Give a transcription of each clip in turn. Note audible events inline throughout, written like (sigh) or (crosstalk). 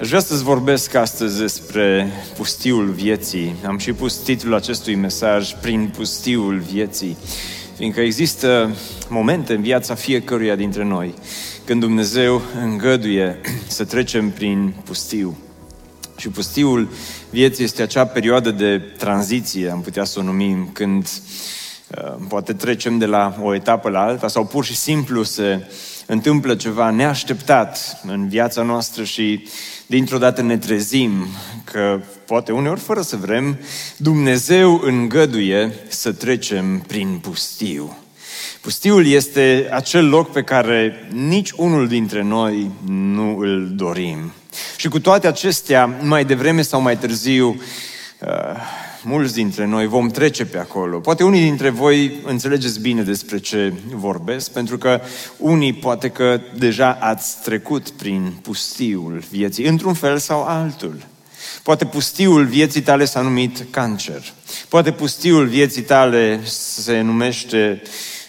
Aș vrea să-ți vorbesc astăzi despre pustiul vieții. Am și pus titlul acestui mesaj prin pustiul vieții, fiindcă există momente în viața fiecăruia dintre noi când Dumnezeu îngăduie să trecem prin pustiu. Și pustiul vieții este acea perioadă de tranziție, am putea să o numim, când uh, poate trecem de la o etapă la alta sau pur și simplu se întâmplă ceva neașteptat în viața noastră și dintr-o dată ne trezim că, poate uneori fără să vrem, Dumnezeu îngăduie să trecem prin pustiu. Pustiul este acel loc pe care nici unul dintre noi nu îl dorim. Și cu toate acestea, mai devreme sau mai târziu, uh, mulți dintre noi vom trece pe acolo. Poate unii dintre voi înțelegeți bine despre ce vorbesc, pentru că unii poate că deja ați trecut prin pustiul vieții, într-un fel sau altul. Poate pustiul vieții tale s-a numit cancer. Poate pustiul vieții tale se numește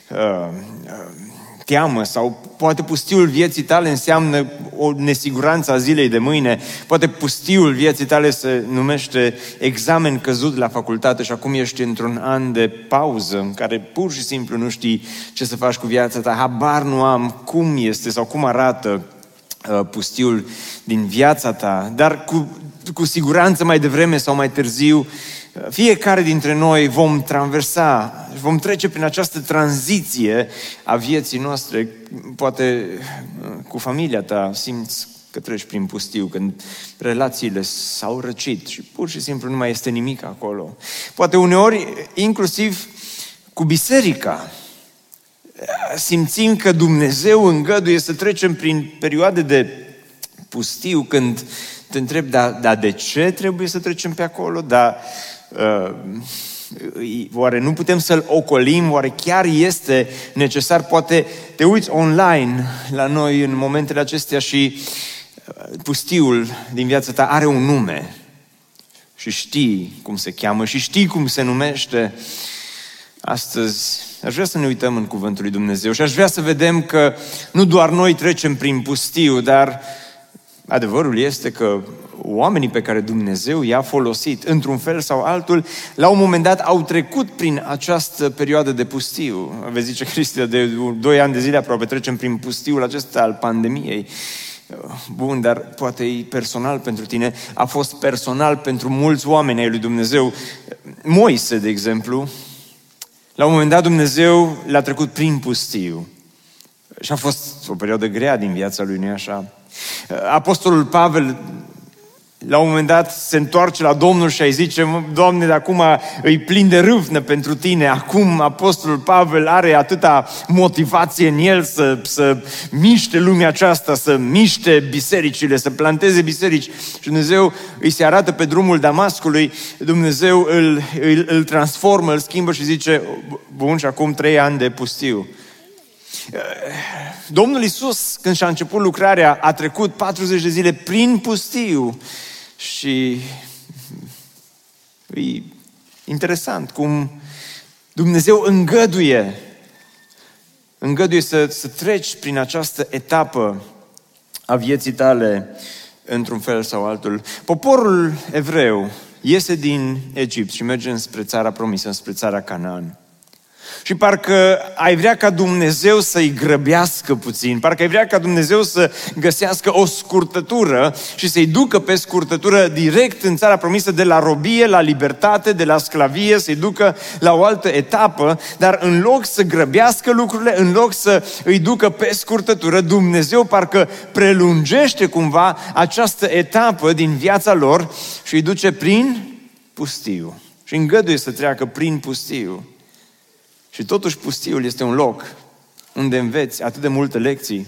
uh, uh, teamă sau poate pustiul vieții tale înseamnă o nesiguranță a zilei de mâine, poate pustiul vieții tale se numește examen căzut la facultate și acum ești într-un an de pauză în care pur și simplu nu știi ce să faci cu viața ta, habar nu am cum este sau cum arată uh, pustiul din viața ta, dar cu, cu siguranță mai devreme sau mai târziu uh, fiecare dintre noi vom traversa, vom trece prin această tranziție a vieții noastre. Poate cu familia ta simți că treci prin pustiu, când relațiile s-au răcit și pur și simplu nu mai este nimic acolo. Poate uneori, inclusiv cu biserica, simțim că Dumnezeu îngăduie să trecem prin perioade de pustiu când te întreb, dar da, de ce trebuie să trecem pe acolo? Dar Uh, oare nu putem să-l ocolim? Oare chiar este necesar? Poate te uiți online la noi în momentele acestea și uh, pustiul din viața ta are un nume și știi cum se cheamă și știi cum se numește. Astăzi aș vrea să ne uităm în Cuvântul lui Dumnezeu și aș vrea să vedem că nu doar noi trecem prin pustiu, dar adevărul este că oamenii pe care Dumnezeu i-a folosit, într-un fel sau altul, la un moment dat au trecut prin această perioadă de pustiu. Vezi zice Cristia, de doi ani de zile aproape trecem prin pustiul acesta al pandemiei. Bun, dar poate e personal pentru tine, a fost personal pentru mulți oameni ai lui Dumnezeu. Moise, de exemplu, la un moment dat Dumnezeu l-a trecut prin pustiu. Și a fost o perioadă grea din viața lui, nu așa? Apostolul Pavel la un moment dat se întoarce la Domnul și îi zice, Doamne, de acum îi plin de râvnă pentru tine. Acum Apostolul Pavel are atâta motivație în el să, să miște lumea aceasta, să miște bisericile, să planteze biserici. Și Dumnezeu îi se arată pe drumul Damascului, Dumnezeu îl, îl, îl transformă, îl schimbă și zice, bun, și acum trei ani de pustiu. Domnul Isus, când și-a început lucrarea, a trecut 40 de zile prin pustiu și e interesant cum Dumnezeu îngăduie, îngăduie să, să treci prin această etapă a vieții tale într-un fel sau altul. Poporul evreu iese din Egipt și merge spre țara promisă, spre țara Canaan. Și parcă ai vrea ca Dumnezeu să-i grăbească puțin, parcă ai vrea ca Dumnezeu să găsească o scurtătură și să-i ducă pe scurtătură direct în țara promisă de la robie la libertate, de la sclavie, să-i ducă la o altă etapă, dar în loc să grăbească lucrurile, în loc să îi ducă pe scurtătură, Dumnezeu parcă prelungește cumva această etapă din viața lor și îi duce prin pustiu. Și îngăduie să treacă prin pustiu. Și totuși pustiul este un loc unde înveți atât de multe lecții.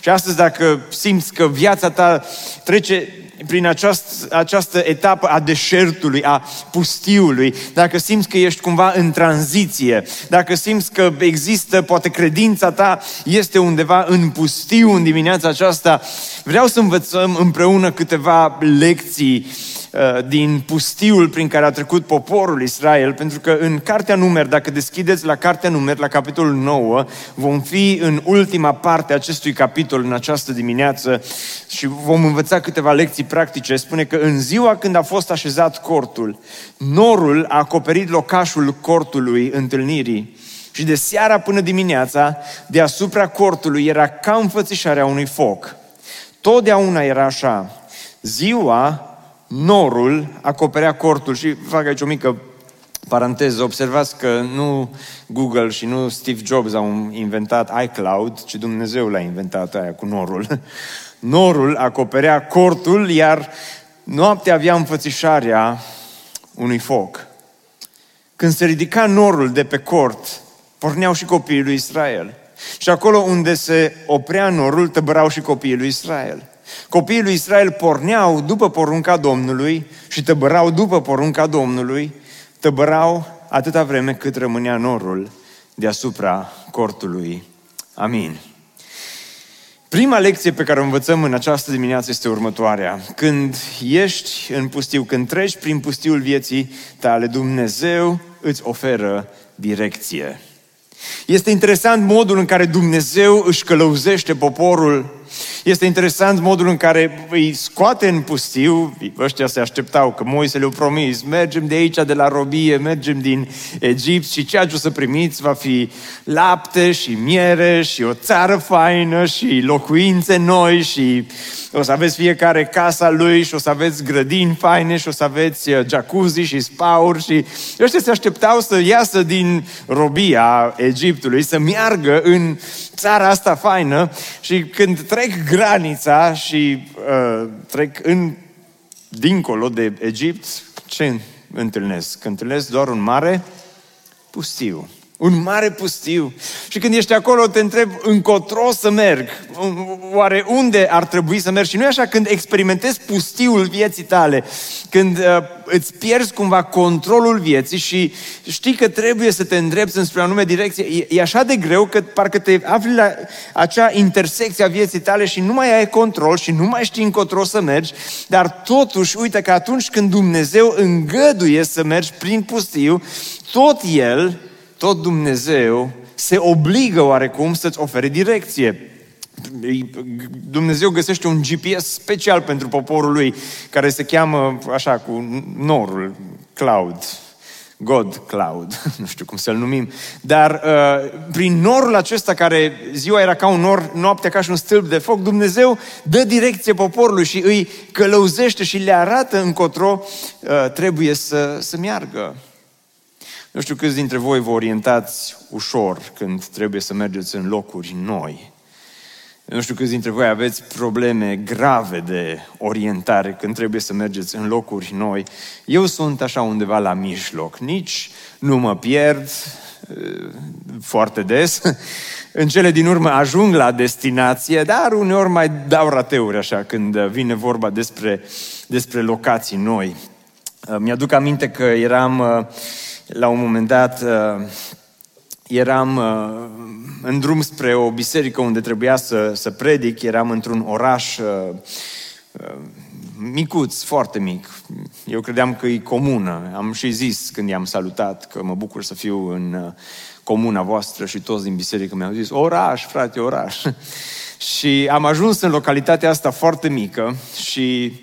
Și astăzi dacă simți că viața ta trece prin această, această etapă a deșertului, a pustiului, dacă simți că ești cumva în tranziție, dacă simți că există, poate credința ta este undeva în pustiu în dimineața aceasta, vreau să învățăm împreună câteva lecții Uh, din pustiul prin care a trecut poporul Israel, pentru că în Cartea Numer, dacă deschideți la Cartea Numer, la capitolul 9, vom fi în ultima parte a acestui capitol în această dimineață și vom învăța câteva lecții practice. Spune că în ziua când a fost așezat cortul, norul a acoperit locașul cortului întâlnirii și de seara până dimineața, deasupra cortului era ca înfățișarea unui foc. Totdeauna era așa. Ziua norul acoperea cortul și fac aici o mică paranteză, observați că nu Google și nu Steve Jobs au inventat iCloud, ci Dumnezeu l-a inventat aia cu norul. (laughs) Norul acoperea cortul, iar noaptea avea înfățișarea unui foc. Când se ridica norul de pe cort, porneau și copiii lui Israel. Și acolo unde se oprea norul, tăbărau și copiii lui Israel. Copiii lui Israel porneau după porunca Domnului și tăbărau după porunca Domnului, tăbărau atâta vreme cât rămânea norul deasupra cortului. Amin. Prima lecție pe care o învățăm în această dimineață este următoarea. Când ești în pustiu, când treci prin pustiul vieții tale, Dumnezeu îți oferă direcție. Este interesant modul în care Dumnezeu își călăuzește poporul este interesant modul în care îi scoate în pustiu, ăștia se așteptau că Moise le-a promis, mergem de aici, de la robie, mergem din Egipt și ceea ce o să primiți va fi lapte și miere și o țară faină și locuințe noi și o să aveți fiecare casa lui și o să aveți grădini faine și o să aveți uh, jacuzzi și spauri. Și ăștia se așteptau să iasă din robia Egiptului, să meargă în țara asta faină și când trec granița și uh, trec în dincolo de Egipt, ce întâlnesc? Întâlnesc doar un mare pustiu. Un mare pustiu. Și când ești acolo, te întreb încotro să merg. Oare unde ar trebui să merg? Și nu e așa când experimentezi pustiul vieții tale, când uh, îți pierzi cumva controlul vieții și știi că trebuie să te îndrepți înspre o anume direcție, e, e așa de greu că parcă te afli la acea intersecție a vieții tale și nu mai ai control și nu mai știi încotro să mergi, dar totuși, uite că atunci când Dumnezeu îngăduie să mergi prin pustiu, tot El tot Dumnezeu se obligă oarecum să-ți ofere direcție. Dumnezeu găsește un GPS special pentru poporul lui, care se cheamă așa cu norul, cloud, God Cloud, (laughs) nu știu cum să-l numim, dar uh, prin norul acesta care ziua era ca un nor, noaptea ca și un stâlp de foc, Dumnezeu dă direcție poporului și îi călăuzește și le arată încotro uh, trebuie să, să meargă. Nu știu câți dintre voi vă orientați ușor când trebuie să mergeți în locuri noi. Nu știu câți dintre voi aveți probleme grave de orientare când trebuie să mergeți în locuri noi. Eu sunt așa undeva la mijloc. Nici nu mă pierd eh, foarte des. (laughs) În cele din urmă ajung la destinație, dar uneori mai dau rateuri așa când vine vorba despre, despre locații noi. Eh, mi-aduc aminte că eram eh, la un moment dat uh, eram uh, în drum spre o biserică unde trebuia să, să predic, eram într-un oraș uh, micuț, foarte mic. Eu credeam că e comună. Am și zis când i-am salutat că mă bucur să fiu în comuna voastră și toți din biserică mi-au zis oraș, frate, oraș. (laughs) și am ajuns în localitatea asta foarte mică și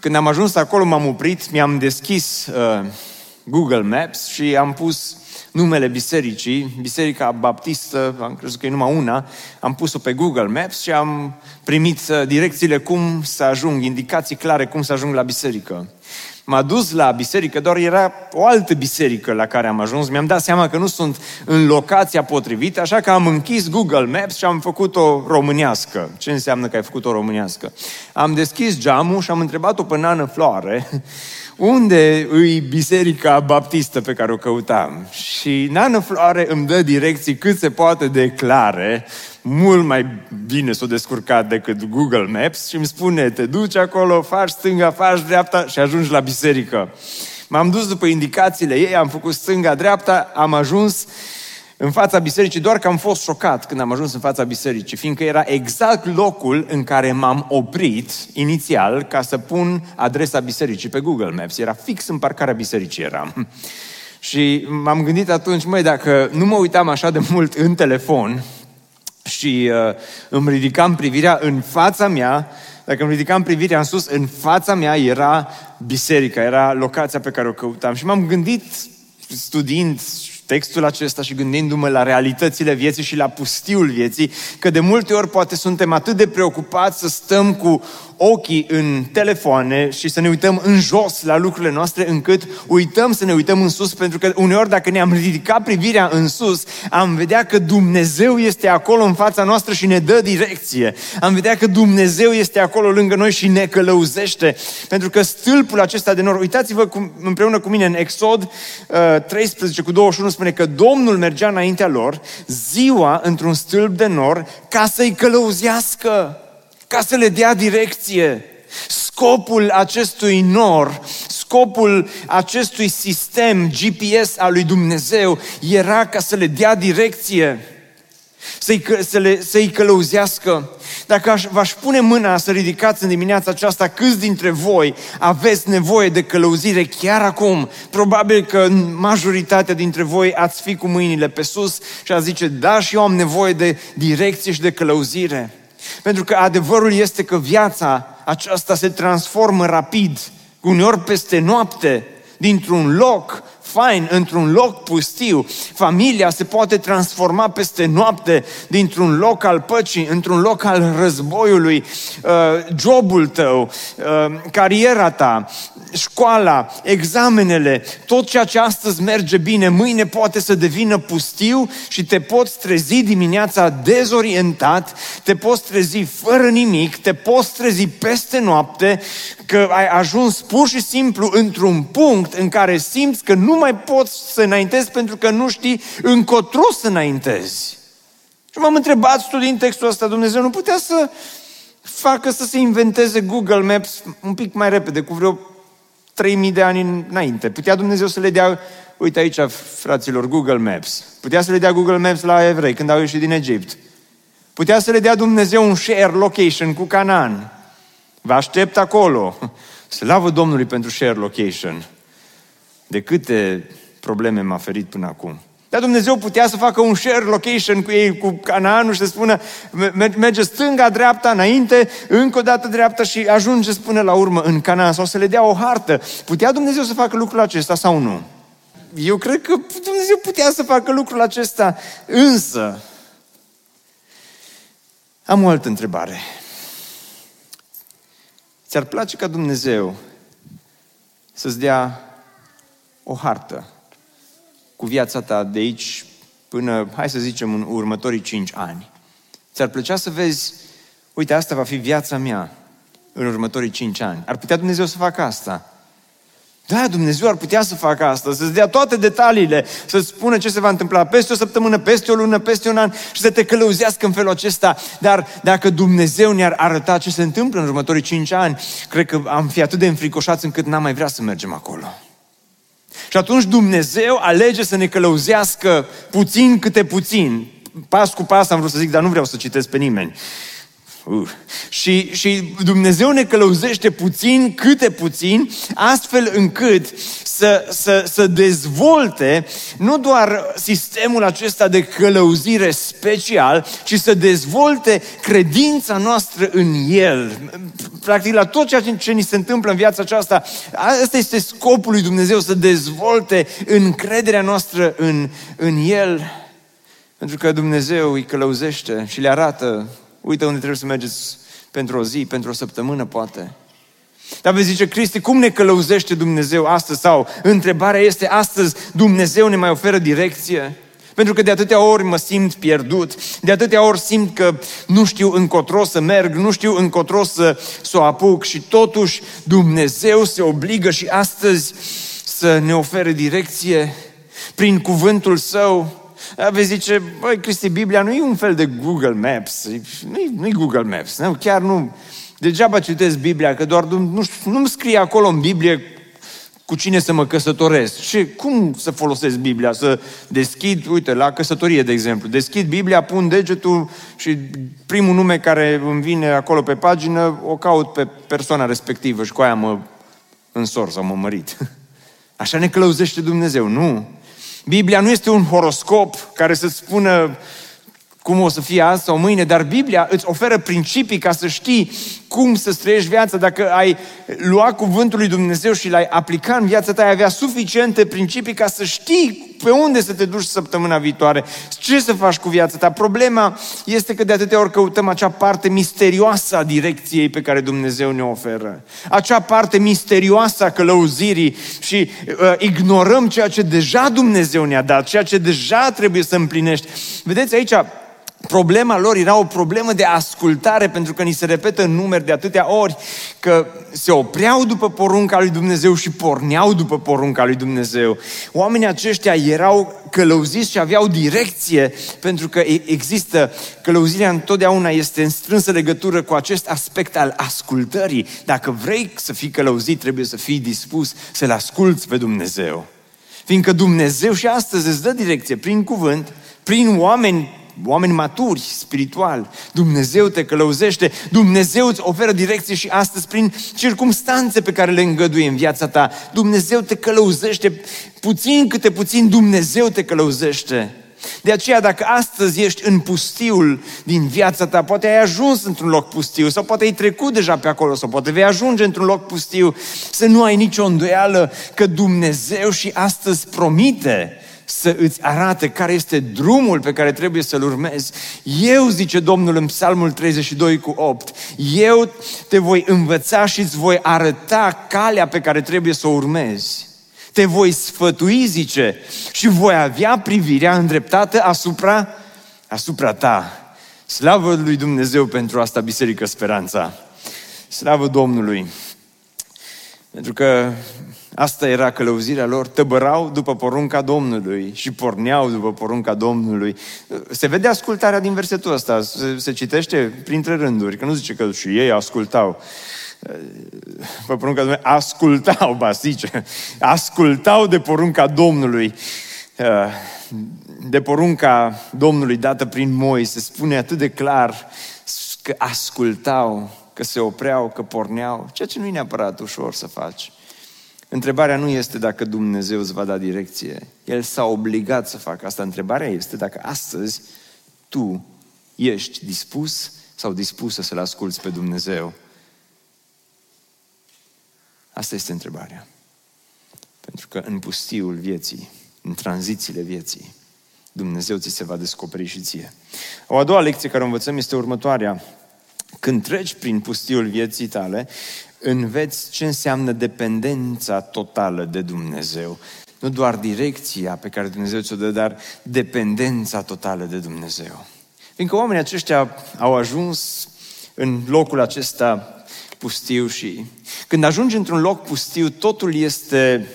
când am ajuns acolo m-am oprit, mi-am deschis uh, Google Maps și am pus numele bisericii, Biserica Baptistă, am crezut că e numai una, am pus-o pe Google Maps și am primit uh, direcțiile cum să ajung, indicații clare cum să ajung la biserică. M-a dus la biserică, doar era o altă biserică la care am ajuns. Mi-am dat seama că nu sunt în locația potrivită, așa că am închis Google Maps și am făcut-o românească. Ce înseamnă că ai făcut-o românească? Am deschis geamul și am întrebat-o pe Nană Floare unde îi biserica baptistă pe care o căutam? Și Nană Floare îmi dă direcții cât se poate de clare mult mai bine s-o descurcat decât Google Maps și îmi spune, te duci acolo, faci stânga, faci dreapta și ajungi la biserică. M-am dus după indicațiile ei, am făcut stânga, dreapta, am ajuns în fața bisericii, doar că am fost șocat când am ajuns în fața bisericii, fiindcă era exact locul în care m-am oprit inițial ca să pun adresa bisericii pe Google Maps. Era fix în parcarea bisericii eram. (laughs) Și m-am gândit atunci, măi, dacă nu mă uitam așa de mult în telefon și uh, îmi ridicam privirea în fața mea, dacă îmi ridicam privirea în sus, în fața mea era biserica, era locația pe care o căutam. Și m-am gândit, studiind textul acesta și gândindu-mă la realitățile vieții și la pustiul vieții, că de multe ori poate suntem atât de preocupați să stăm cu ochii în telefoane și să ne uităm în jos la lucrurile noastre, încât uităm să ne uităm în sus, pentru că uneori dacă ne-am ridicat privirea în sus, am vedea că Dumnezeu este acolo în fața noastră și ne dă direcție. Am vedea că Dumnezeu este acolo lângă noi și ne călăuzește. Pentru că stâlpul acesta de nor, uitați-vă cum, împreună cu mine în Exod uh, 13 cu 21 spune că Domnul mergea înaintea lor ziua într-un stâlp de nor ca să-i călăuzească ca să le dea direcție. Scopul acestui nor, scopul acestui sistem GPS al lui Dumnezeu era ca să le dea direcție, să-i, să le, să-i călăuzească. Dacă aș, v-aș pune mâna să ridicați în dimineața aceasta, câți dintre voi aveți nevoie de călăuzire chiar acum? Probabil că majoritatea dintre voi ați fi cu mâinile pe sus și ați zice, da, și eu am nevoie de direcție și de călăuzire. Pentru că adevărul este că viața aceasta se transformă rapid, uneori peste noapte, dintr-un loc fain, într-un loc pustiu. Familia se poate transforma peste noapte dintr-un loc al păcii, într-un loc al războiului. Uh, jobul tău, uh, cariera ta, școala, examenele, tot ceea ce astăzi merge bine, mâine poate să devină pustiu și te poți trezi dimineața dezorientat, te poți trezi fără nimic, te poți trezi peste noapte, că ai ajuns pur și simplu într-un punct în care simți că nu mai poți să înaintezi pentru că nu știi încotro să înaintezi. Și m-am întrebat studiind textul ăsta, Dumnezeu nu putea să facă să se inventeze Google Maps un pic mai repede, cu vreo 3000 de ani înainte. Putea Dumnezeu să le dea, uite aici, fraților, Google Maps. Putea să le dea Google Maps la evrei când au ieșit din Egipt. Putea să le dea Dumnezeu un share location cu Canaan. Vă aștept acolo. (laughs) Slavă Domnului pentru share location. De câte probleme m-a ferit până acum. Dar Dumnezeu putea să facă un share location cu ei, cu Canaanul și să spună merge stânga, dreapta, înainte, încă o dată dreapta și ajunge până la urmă în Canaan sau să le dea o hartă. Putea Dumnezeu să facă lucrul acesta sau nu? Eu cred că Dumnezeu putea să facă lucrul acesta, însă am o altă întrebare. Ți-ar place ca Dumnezeu să-ți dea o hartă cu viața ta de aici până, hai să zicem, în următorii cinci ani. Ți-ar plăcea să vezi, uite, asta va fi viața mea în următorii cinci ani. Ar putea Dumnezeu să facă asta. Da, Dumnezeu ar putea să facă asta, să-ți dea toate detaliile, să-ți spună ce se va întâmpla peste o săptămână, peste o lună, peste un an și să te călăuzească în felul acesta. Dar dacă Dumnezeu ne-ar arăta ce se întâmplă în următorii cinci ani, cred că am fi atât de înfricoșați încât n-am mai vrea să mergem acolo. Și atunci Dumnezeu alege să ne călăuzească puțin câte puțin. Pas cu pas am vrut să zic, dar nu vreau să citesc pe nimeni. Uh. Și, și Dumnezeu ne călăuzește puțin, câte puțin, astfel încât să, să, să dezvolte nu doar sistemul acesta de călăuzire special, ci să dezvolte credința noastră în El. Practic, la tot ceea ce ni se întâmplă în viața aceasta, asta este scopul lui Dumnezeu, să dezvolte încrederea noastră în, în El. Pentru că Dumnezeu îi călăuzește și le arată Uite unde trebuie să mergeți pentru o zi, pentru o săptămână, poate. Dar vezi zice, Cristi, cum ne călăuzește Dumnezeu astăzi? Sau întrebarea este, astăzi Dumnezeu ne mai oferă direcție? Pentru că de atâtea ori mă simt pierdut, de atâtea ori simt că nu știu încotro să merg, nu știu încotro să, să o apuc și totuși Dumnezeu se obligă și astăzi să ne ofere direcție prin cuvântul Său, Vezi zice, băi, Cristi, Biblia nu e un fel de Google Maps, nu-i, nu Google Maps, nu, chiar nu. Degeaba citesc Biblia, că doar nu, nu-mi scrie acolo în Biblie cu cine să mă căsătoresc. Și cum să folosesc Biblia? Să deschid, uite, la căsătorie, de exemplu, deschid Biblia, pun degetul și primul nume care îmi vine acolo pe pagină, o caut pe persoana respectivă și cu aia mă însor sau mă mărit. (laughs) Așa ne călăuzește Dumnezeu, nu? Biblia nu este un horoscop care să spună cum o să fie azi sau mâine, dar Biblia îți oferă principii ca să știi cum să trăiești viața. Dacă ai lua cuvântul lui Dumnezeu și l-ai aplica în viața ta, ai avea suficiente principii ca să știi pe unde să te duci săptămâna viitoare, ce să faci cu viața ta. Problema este că de atâtea ori căutăm acea parte misterioasă a direcției pe care Dumnezeu ne oferă. Acea parte misterioasă a călăuzirii și uh, ignorăm ceea ce deja Dumnezeu ne-a dat, ceea ce deja trebuie să împlinești. Vedeți aici, Problema lor era o problemă de ascultare, pentru că ni se repetă în numeri de atâtea ori că se opreau după porunca lui Dumnezeu și porneau după porunca lui Dumnezeu. Oamenii aceștia erau călăuziți și aveau direcție, pentru că există, călăuzirea întotdeauna este în strânsă legătură cu acest aspect al ascultării. Dacă vrei să fii călăuzit, trebuie să fii dispus să-L asculți pe Dumnezeu. Fiindcă Dumnezeu și astăzi îți dă direcție prin cuvânt, prin oameni oameni maturi, spiritual. Dumnezeu te călăuzește, Dumnezeu îți oferă direcție și astăzi prin circumstanțe pe care le îngăduie în viața ta. Dumnezeu te călăuzește, puțin câte puțin Dumnezeu te călăuzește. De aceea, dacă astăzi ești în pustiul din viața ta, poate ai ajuns într-un loc pustiu, sau poate ai trecut deja pe acolo, sau poate vei ajunge într-un loc pustiu, să nu ai nicio îndoială că Dumnezeu și astăzi promite să îți arate care este drumul pe care trebuie să-l urmezi. Eu, zice Domnul în Psalmul 32 cu 8, eu te voi învăța și îți voi arăta calea pe care trebuie să o urmezi. Te voi sfătui, zice, și voi avea privirea îndreptată asupra, asupra ta. Slavă lui Dumnezeu pentru asta, Biserică Speranța. Slavă Domnului. Pentru că Asta era călăuzirea lor, tăbărau după porunca Domnului și porneau după porunca Domnului. Se vede ascultarea din versetul ăsta, se, se citește printre rânduri, că nu zice că și ei ascultau. Pe porunca Domnului, ascultau, ba zice, ascultau de porunca Domnului de porunca Domnului dată prin Moi, se spune atât de clar că ascultau, că se opreau, că porneau, ceea ce nu e neapărat ușor să faci. Întrebarea nu este dacă Dumnezeu îți va da direcție. El s-a obligat să facă asta. Întrebarea este dacă astăzi tu ești dispus sau dispusă să-L asculți pe Dumnezeu. Asta este întrebarea. Pentru că în pustiul vieții, în tranzițiile vieții, Dumnezeu ți se va descoperi și ție. O a doua lecție care o învățăm este următoarea. Când treci prin pustiul vieții tale, înveți ce înseamnă dependența totală de Dumnezeu. Nu doar direcția pe care Dumnezeu ți-o dă, dar dependența totală de Dumnezeu. Fiindcă oamenii aceștia au ajuns în locul acesta pustiu și când ajungi într-un loc pustiu, totul este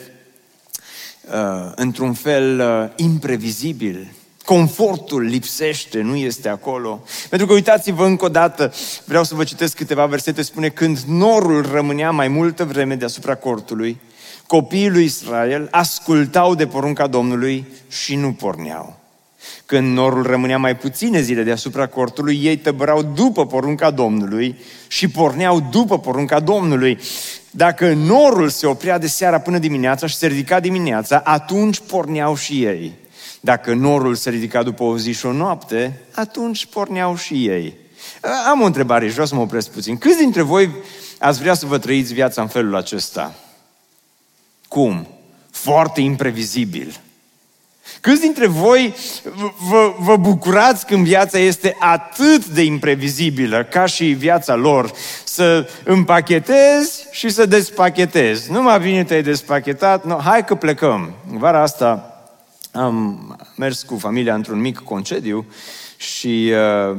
uh, într-un fel uh, imprevizibil. Confortul lipsește, nu este acolo. Pentru că uitați-vă încă o dată, vreau să vă citesc câteva versete, spune când norul rămânea mai multă vreme deasupra cortului, copiii lui Israel ascultau de porunca Domnului și nu porneau. Când norul rămânea mai puține zile deasupra cortului, ei tăbărau după porunca Domnului și porneau după porunca Domnului. Dacă norul se oprea de seara până dimineața și se ridica dimineața, atunci porneau și ei. Dacă norul se ridica după o zi și o noapte, atunci porneau și ei. Am o întrebare și vreau să mă opresc puțin. Câți dintre voi ați vrea să vă trăiți viața în felul acesta? Cum? Foarte imprevizibil. Câți dintre voi vă, vă bucurați când viața este atât de imprevizibilă ca și viața lor? Să împachetezi și să despachetezi. Nu mai bine te-ai despachetat, no, hai că plecăm. Vara asta am mers cu familia într-un mic concediu și uh,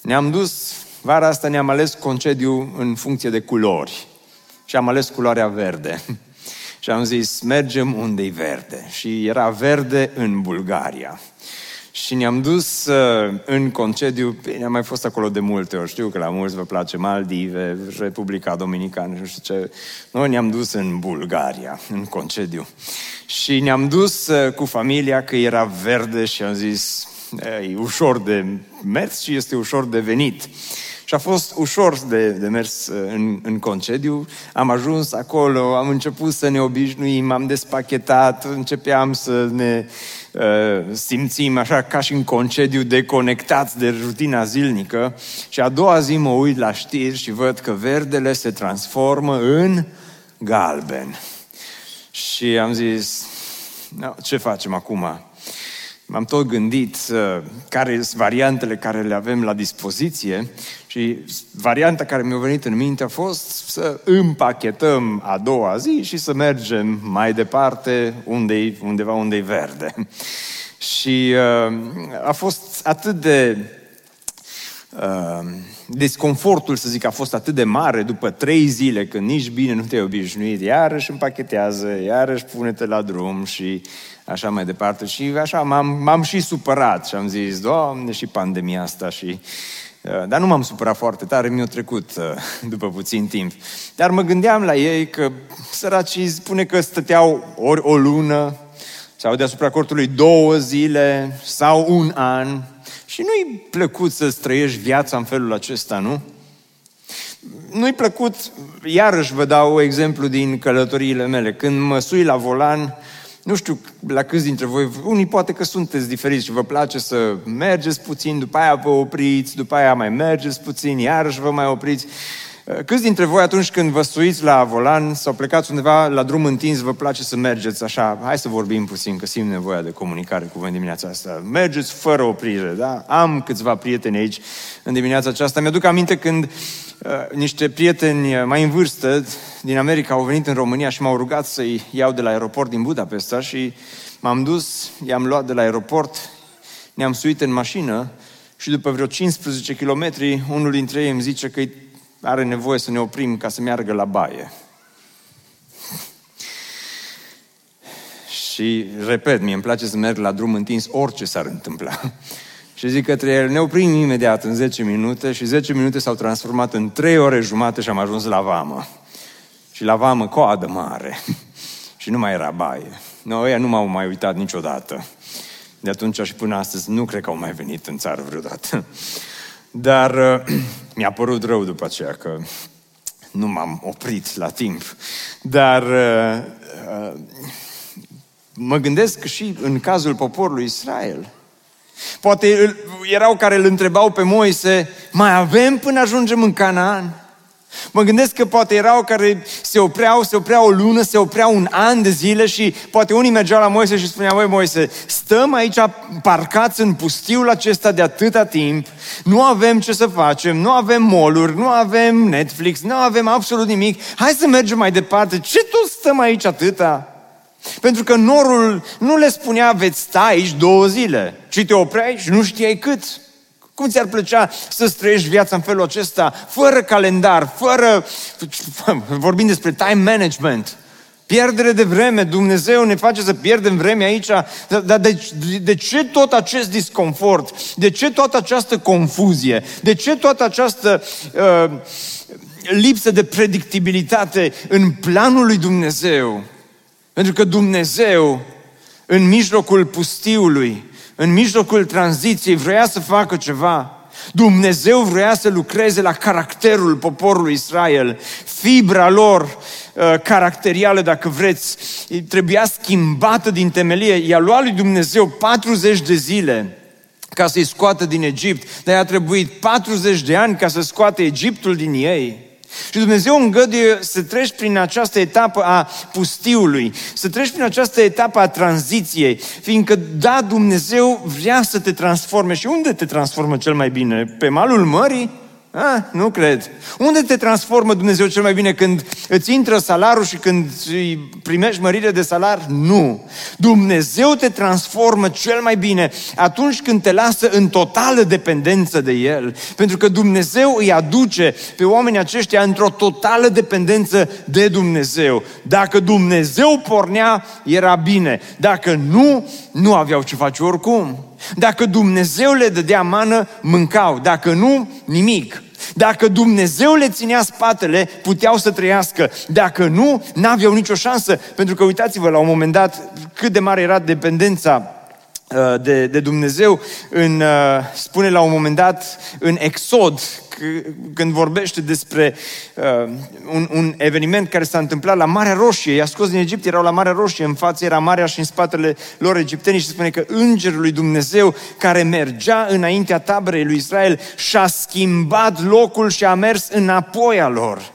ne-am dus, vara asta ne-am ales concediu în funcție de culori și am ales culoarea verde. (laughs) Și am zis, mergem unde e verde. Și era verde în Bulgaria. Și ne-am dus uh, în concediu, bine, am mai fost acolo de multe ori, știu că la mulți vă place Maldive, Republica Dominicană, nu știu ce. Noi ne-am dus în Bulgaria, în concediu. Și ne-am dus uh, cu familia că era verde și am zis, e ușor de mers și este ușor de venit. Și a fost ușor de, de mers uh, în, în concediu. Am ajuns acolo, am început să ne obișnuim, am despachetat, începeam să ne uh, simțim așa ca și în concediu deconectați de rutina zilnică. Și a doua zi mă uit la știri și văd că verdele se transformă în galben. Și am zis, no, ce facem acum? M-am tot gândit uh, care sunt variantele care le avem la dispoziție și varianta care mi-a venit în minte a fost să împachetăm a doua zi și să mergem mai departe unde undeva unde e verde. (laughs) Și uh, a fost atât de uh, desconfortul, să zic, a fost atât de mare după trei zile, când nici bine nu te-ai obișnuit, iarăși împachetează, iarăși pune-te la drum și așa mai departe. Și așa m-am, m-am și supărat și am zis, Doamne, și pandemia asta și... Uh, dar nu m-am supărat foarte tare, mi-a trecut uh, (laughs) după puțin timp. Dar mă gândeam la ei că săracii spune că stăteau ori o lună sau deasupra cortului două zile sau un an și nu-i plăcut să trăiești viața în felul acesta, nu? Nu-i plăcut, iarăși vă dau exemplu din călătoriile mele, când mă sui la volan, nu știu la câți dintre voi, unii poate că sunteți diferiți și vă place să mergeți puțin, după aia vă opriți, după aia mai mergeți puțin, iarăși vă mai opriți. Câți dintre voi atunci când vă suiți la volan sau plecați undeva la drum întins, vă place să mergeți așa? Hai să vorbim puțin, că simt nevoia de comunicare cu voi în dimineața asta. Mergeți fără oprire, da? Am câțiva prieteni aici în dimineața aceasta. Mi-aduc aminte când uh, niște prieteni mai în vârstă din America au venit în România și m-au rugat să-i iau de la aeroport din Budapesta și m-am dus, i-am luat de la aeroport, ne-am suit în mașină și după vreo 15 km, unul dintre ei îmi zice că are nevoie să ne oprim ca să meargă la baie. Și, repet, mie îmi place să merg la drum întins orice s-ar întâmpla. Și zic către el, ne oprim imediat în 10 minute și 10 minute s-au transformat în 3 ore jumate și am ajuns la vamă. Și la vamă coadă mare. și nu mai era baie. Noi ăia nu m-au mai uitat niciodată. De atunci și până astăzi nu cred că au mai venit în țară vreodată. Dar uh, (clears throat) mi-a părut rău după aceea că nu m-am oprit la timp. Dar uh, uh, mă gândesc că și în cazul poporului Israel, poate erau care îl întrebau pe Moise, mai avem până ajungem în Canaan? Mă gândesc că poate erau care se opreau, se opreau o lună, se opreau un an de zile și poate unii mergeau la Moise și spuneau, voi Moise, stăm aici parcați în pustiul acesta de atâta timp, nu avem ce să facem, nu avem moluri, nu avem Netflix, nu avem absolut nimic, hai să mergem mai departe, ce tot stăm aici atâta? Pentru că norul nu le spunea, veți sta aici două zile, ci te opreai și nu știai cât. Cum ți-ar plăcea să trăiești viața în felul acesta, fără calendar, fără... Vorbim despre time management. Pierdere de vreme, Dumnezeu ne face să pierdem vreme aici, dar de, de, de ce tot acest disconfort? De ce toată această confuzie? De ce toată această uh, lipsă de predictibilitate în planul lui Dumnezeu? Pentru că Dumnezeu, în mijlocul pustiului, în mijlocul tranziției, vrea să facă ceva. Dumnezeu vrea să lucreze la caracterul poporului Israel. Fibra lor uh, caracterială, dacă vreți, trebuia schimbată din temelie. I-a luat lui Dumnezeu 40 de zile ca să-i scoată din Egipt, dar i-a trebuit 40 de ani ca să scoate Egiptul din ei. Și Dumnezeu îngăduie să treci prin această etapă a pustiului, să treci prin această etapă a tranziției, fiindcă, da, Dumnezeu vrea să te transforme. Și unde te transformă cel mai bine? Pe malul mării? A, nu cred. Unde te transformă Dumnezeu cel mai bine? Când îți intră salarul și când îi primești mărire de salar? Nu. Dumnezeu te transformă cel mai bine atunci când te lasă în totală dependență de El. Pentru că Dumnezeu îi aduce pe oamenii aceștia într-o totală dependență de Dumnezeu. Dacă Dumnezeu pornea, era bine. Dacă nu, nu aveau ce face oricum. Dacă Dumnezeu le dădea mană, mâncau. Dacă nu, nimic. Dacă Dumnezeu le ținea spatele, puteau să trăiască. Dacă nu, n-aveau nicio șansă. Pentru că uitați-vă la un moment dat cât de mare era dependența uh, de, de Dumnezeu în, uh, spune la un moment dat în Exod, când vorbește despre uh, un, un eveniment care s-a întâmplat la Marea Roșie, i-a scos din Egipt, erau la Marea Roșie, în față era Marea și în spatele lor egiptenii și spune că îngerul lui Dumnezeu care mergea înaintea taberei lui Israel și-a schimbat locul și a mers înapoi a lor.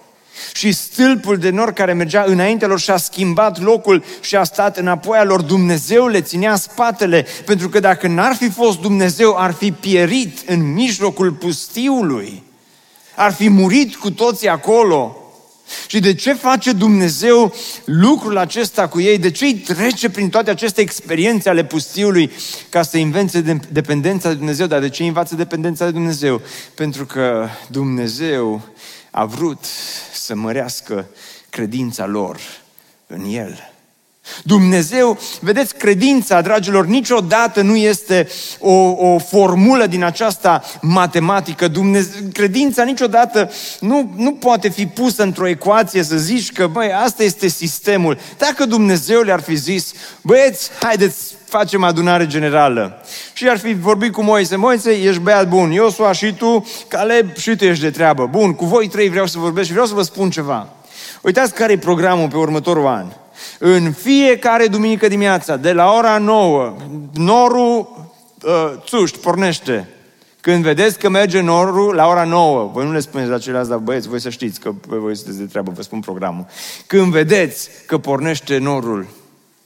Și stâlpul de nor care mergea înaintea lor și-a schimbat locul și a stat înapoi a lor. Dumnezeu le ținea spatele, pentru că dacă n-ar fi fost Dumnezeu, ar fi pierit în mijlocul pustiului ar fi murit cu toții acolo. Și de ce face Dumnezeu lucrul acesta cu ei? De ce îi trece prin toate aceste experiențe ale pustiului ca să învețe de dependența de Dumnezeu? Dar de ce învață dependența de Dumnezeu? Pentru că Dumnezeu a vrut să mărească credința lor în El. Dumnezeu, vedeți, credința, dragilor, niciodată nu este o, o formulă din aceasta matematică. Dumnezeu, credința niciodată nu, nu poate fi pusă într-o ecuație să zici că, băi, asta este sistemul. Dacă Dumnezeu le-ar fi zis, băieți, haideți, facem adunare generală. Și ar fi vorbit cu Moise, Moise, ești băiat bun, Iosua și tu, Caleb și tu ești de treabă. Bun, cu voi trei vreau să vorbesc și vreau să vă spun ceva. Uitați care e programul pe următorul an. În fiecare duminică dimineața, de la ora 9, norul uh, țuști, pornește. Când vedeți că merge norul la ora 9, voi nu le spuneți la ceilalți, dar băieți, voi să știți că voi sunteți de treabă, vă spun programul. Când vedeți că pornește norul,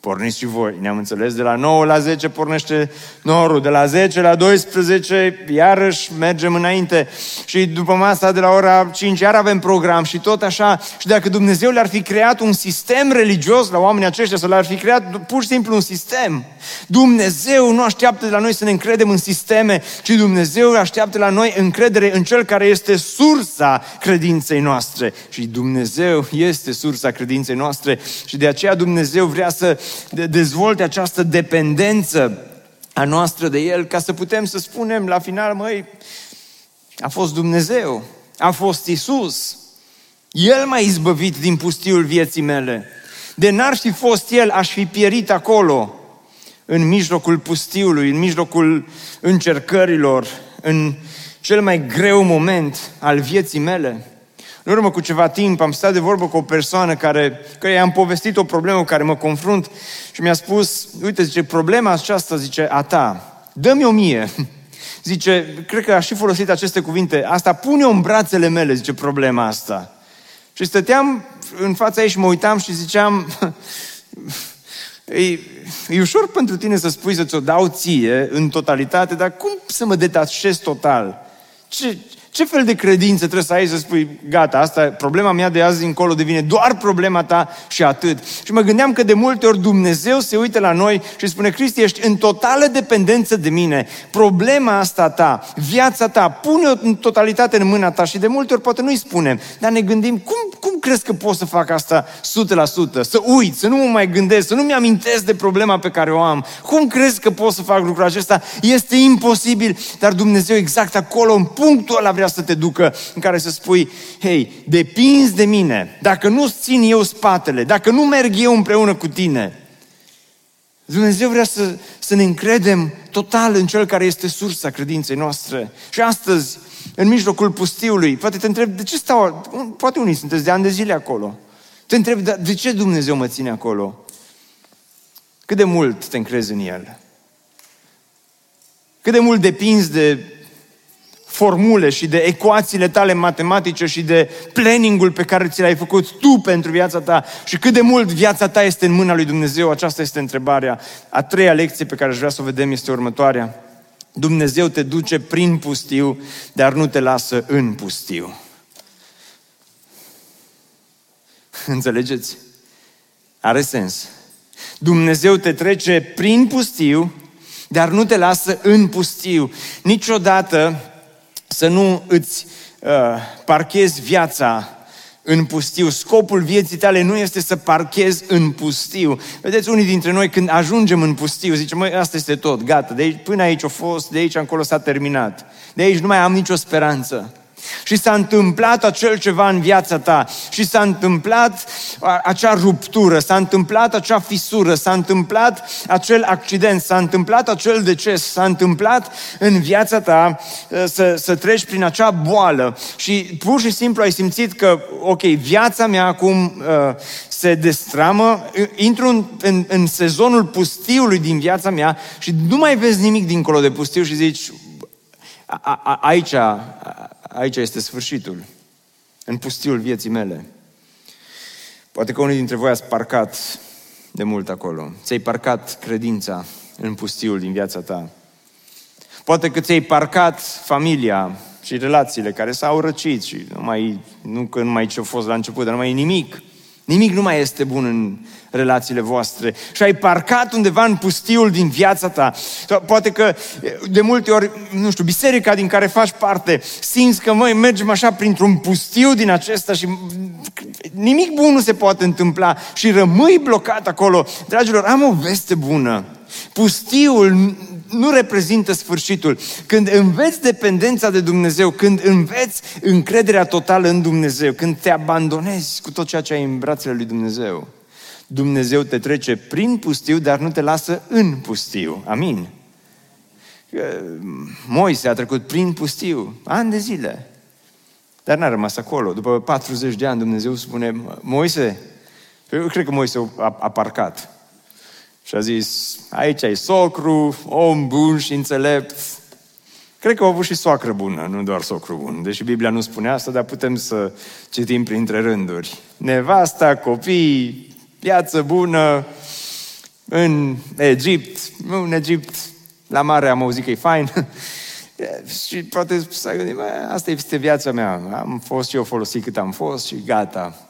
Porniți și voi, ne-am înțeles, de la 9 la 10 pornește norul, de la 10 la 12 iarăși mergem înainte și după masa de la ora 5 iar avem program și tot așa. Și dacă Dumnezeu le-ar fi creat un sistem religios la oamenii aceștia, să le-ar fi creat pur și simplu un sistem. Dumnezeu nu așteaptă de la noi să ne încredem în sisteme, ci Dumnezeu așteaptă la noi încredere în Cel care este sursa credinței noastre. Și Dumnezeu este sursa credinței noastre și de aceea Dumnezeu vrea să de dezvolte această dependență a noastră de El, ca să putem să spunem la final, măi, a fost Dumnezeu, a fost Isus. El m-a izbăvit din pustiul vieții mele. De n-ar fi fost El, aș fi pierit acolo, în mijlocul pustiului, în mijlocul încercărilor, în cel mai greu moment al vieții mele. În urmă cu ceva timp am stat de vorbă cu o persoană care, care i-am povestit o problemă cu care mă confrunt și mi-a spus, uite, zice, problema aceasta, zice, a ta, dă-mi o mie. (laughs) Zice, cred că aș fi folosit aceste cuvinte, asta pune-o în brațele mele, zice, problema asta. Și stăteam în fața ei și mă uitam și ziceam, e, e ușor pentru tine să spui să ți-o dau ție în totalitate, dar cum să mă detașez total? Ce, ce fel de credință trebuie să ai să spui, gata, asta, problema mea de azi încolo devine doar problema ta și atât. Și mă gândeam că de multe ori Dumnezeu se uită la noi și spune, Cristi, ești în totală dependență de mine. Problema asta ta, viața ta, pune-o în totalitate în mâna ta și de multe ori poate nu-i spunem, dar ne gândim, cum, cum crezi că pot să fac asta 100%? Să uit, să nu mă mai gândesc, să nu mi-amintesc de problema pe care o am. Cum crezi că pot să fac lucrul acesta? Este imposibil, dar Dumnezeu exact acolo, în punctul ăla vrea să te ducă în care să spui, hei, depinzi de mine, dacă nu țin eu spatele, dacă nu merg eu împreună cu tine, Dumnezeu vrea să, să ne încredem total în Cel care este sursa credinței noastre. Și astăzi, în mijlocul pustiului, poate te întreb, de ce stau, poate unii sunteți de ani de zile acolo. Te întreb, de ce Dumnezeu mă ține acolo? Cât de mult te încrezi în El? Cât de mult depinzi de formule și de ecuațiile tale matematice și de planningul pe care ți l-ai făcut tu pentru viața ta și cât de mult viața ta este în mâna lui Dumnezeu, aceasta este întrebarea. A treia lecție pe care aș vrea să o vedem este următoarea. Dumnezeu te duce prin pustiu, dar nu te lasă în pustiu. Înțelegeți? Are sens. Dumnezeu te trece prin pustiu, dar nu te lasă în pustiu. Niciodată să nu îți uh, parchezi viața în pustiu. Scopul vieții tale nu este să parchezi în pustiu. Vedeți, unii dintre noi când ajungem în pustiu, zicem, măi, asta este tot, gata, de aici, până aici a fost, de aici încolo s-a terminat. De aici nu mai am nicio speranță. Și s-a întâmplat acel ceva în viața ta. Și s-a întâmplat acea ruptură, s-a întâmplat acea fisură, s-a întâmplat acel accident, s-a întâmplat acel deces, s-a întâmplat în viața ta ă, să, să treci prin acea boală. Și pur și simplu ai simțit că, ok, viața mea acum uh, se destramă, intru în, în, în sezonul pustiului din viața mea și nu mai vezi nimic dincolo de pustiu și zici, a, a, aici, a, aici este sfârșitul, în pustiul vieții mele. Poate că unii dintre voi ați parcat de mult acolo. Ți-ai parcat credința în pustiul din viața ta. Poate că ți-ai parcat familia și relațiile care s-au răcit și nu mai, nu că nu mai ce-a fost la început, dar nu mai e nimic. Nimic nu mai este bun în relațiile voastre. Și ai parcat undeva în pustiul din viața ta. Poate că de multe ori, nu știu, biserica din care faci parte, simți că, măi, mergem așa printr-un pustiu din acesta și nimic bun nu se poate întâmpla și rămâi blocat acolo. Dragilor, am o veste bună. Pustiul nu reprezintă sfârșitul. Când înveți dependența de Dumnezeu, când înveți încrederea totală în Dumnezeu, când te abandonezi cu tot ceea ce ai în brațele lui Dumnezeu, Dumnezeu te trece prin pustiu, dar nu te lasă în pustiu. Amin. Moise a trecut prin pustiu, ani de zile. Dar n-a rămas acolo. După 40 de ani Dumnezeu spune, Moise, eu cred că Moise a, a parcat. Și a zis, aici ai socru, om bun și înțelept. Cred că a avut și soacră bună, nu doar socru bun. Deși Biblia nu spune asta, dar putem să citim printre rânduri. Nevasta, copii, viață bună în Egipt. Nu în Egipt, la mare am auzit că e fain. (laughs) și poate să gândim, asta este viața mea. Am fost și eu folosit cât am fost și gata.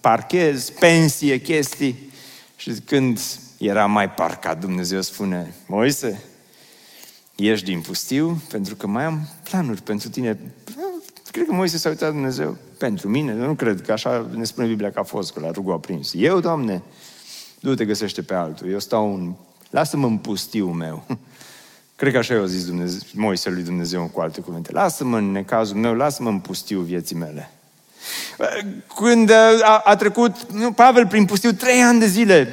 Parchez, pensie, chestii. Și când era mai parcat, Dumnezeu spune, Moise, ieși din pustiu pentru că mai am planuri pentru tine. Cred că Moise s-a uitat Dumnezeu pentru mine. Eu nu cred că așa ne spune Biblia că a fost, că la rugul aprins. Eu, Doamne, du-te găsește pe altul. Eu stau în... Lasă-mă în pustiu meu. (laughs) Cred că așa i-a zis Dumnezeu, Moise lui Dumnezeu cu alte cuvinte. Lasă-mă în necazul meu, lasă-mă în pustiu vieții mele. Când a, a trecut nu, Pavel prin pustiu trei ani de zile,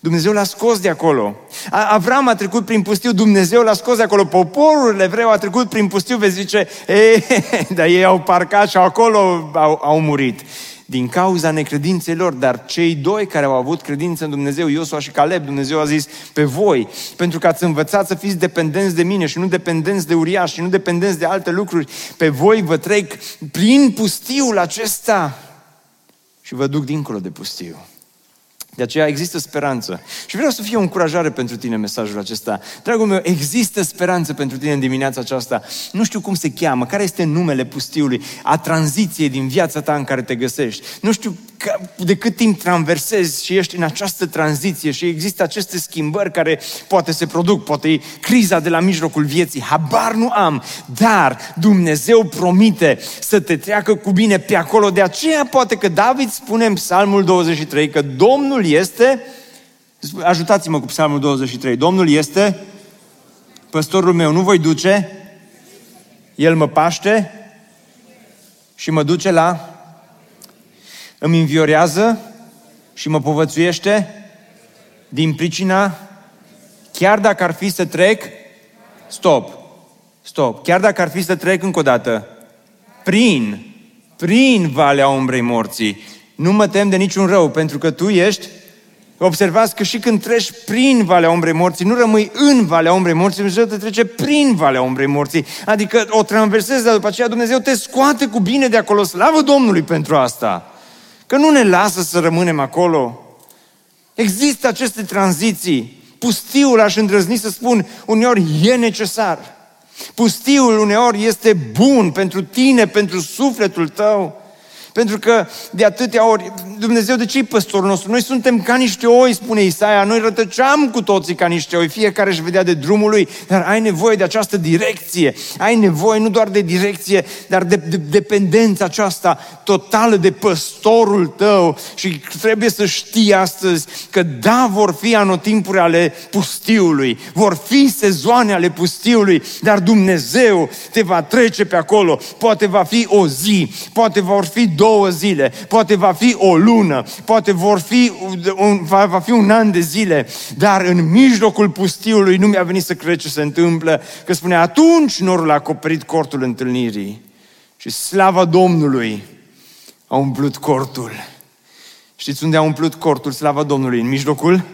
Dumnezeu l-a scos de acolo. Avram a trecut prin pustiu, Dumnezeu l-a scos de acolo. Poporul evreu a trecut prin pustiu, vezi zice, e, (laughs) dar ei au parcat și acolo au, au murit. Din cauza necredinței lor, dar cei doi care au avut credință în Dumnezeu, Iosua și Caleb, Dumnezeu a zis, pe voi, pentru că ați învățat să fiți dependenți de mine și nu dependenți de uriași și nu dependenți de alte lucruri, pe voi vă trec prin pustiul acesta și vă duc dincolo de pustiu. De aceea există speranță. Și vreau să fie o încurajare pentru tine mesajul acesta. Dragul meu, există speranță pentru tine în dimineața aceasta. Nu știu cum se cheamă, care este numele pustiului, a tranziției din viața ta în care te găsești. Nu știu de cât timp traversezi și ești în această tranziție și există aceste schimbări care poate se produc, poate e criza de la mijlocul vieții, habar nu am, dar Dumnezeu promite să te treacă cu bine pe acolo. De aceea poate că David spune în Psalmul 23 că Domnul este, ajutați-mă cu Psalmul 23, Domnul este păstorul meu, nu voi duce, El mă paște și mă duce la îmi înviorează și mă povățuiește din pricina, chiar dacă ar fi să trec, stop, stop, chiar dacă ar fi să trec încă o dată, prin, prin valea umbrei morții, nu mă tem de niciun rău, pentru că tu ești Observați că și când treci prin Valea Umbrei Morții, nu rămâi în Valea Umbrei Morții, Dumnezeu te trece prin Valea Umbrei Morții. Adică o traversezi, dar după aceea Dumnezeu te scoate cu bine de acolo. Slavă Domnului pentru asta! Că nu ne lasă să rămânem acolo. Există aceste tranziții. Pustiul, aș îndrăzni să spun, uneori e necesar. Pustiul uneori este bun pentru tine, pentru sufletul tău. Pentru că de atâtea ori, Dumnezeu de ce e păstorul nostru? Noi suntem ca niște oi, spune Isaia, noi rătăceam cu toții ca niște oi, fiecare își vedea de drumul lui, dar ai nevoie de această direcție, ai nevoie nu doar de direcție, dar de, de dependența aceasta totală de păstorul tău și trebuie să știi astăzi că da, vor fi anotimpuri ale pustiului, vor fi sezoane ale pustiului, dar Dumnezeu te va trece pe acolo, poate va fi o zi, poate vor fi două două zile, poate va fi o lună, poate vor fi un, va, va fi un an de zile, dar în mijlocul pustiului nu mi-a venit să cred ce se întâmplă, că spune atunci norul a acoperit cortul întâlnirii și slava Domnului a umplut cortul. Știți unde a umplut cortul, slava Domnului? În mijlocul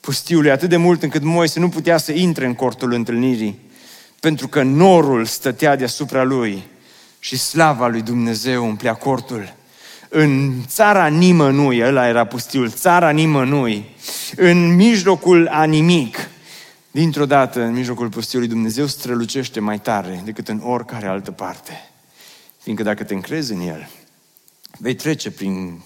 pustiului, atât de mult încât Moise nu putea să intre în cortul întâlnirii, pentru că norul stătea deasupra lui și slava lui Dumnezeu umplea cortul. În țara nimănui, ăla era pustiul, țara nimănui, în mijlocul a nimic, dintr-o dată, în mijlocul pustiului, Dumnezeu strălucește mai tare decât în oricare altă parte. Fiindcă dacă te încrezi în El, vei trece prin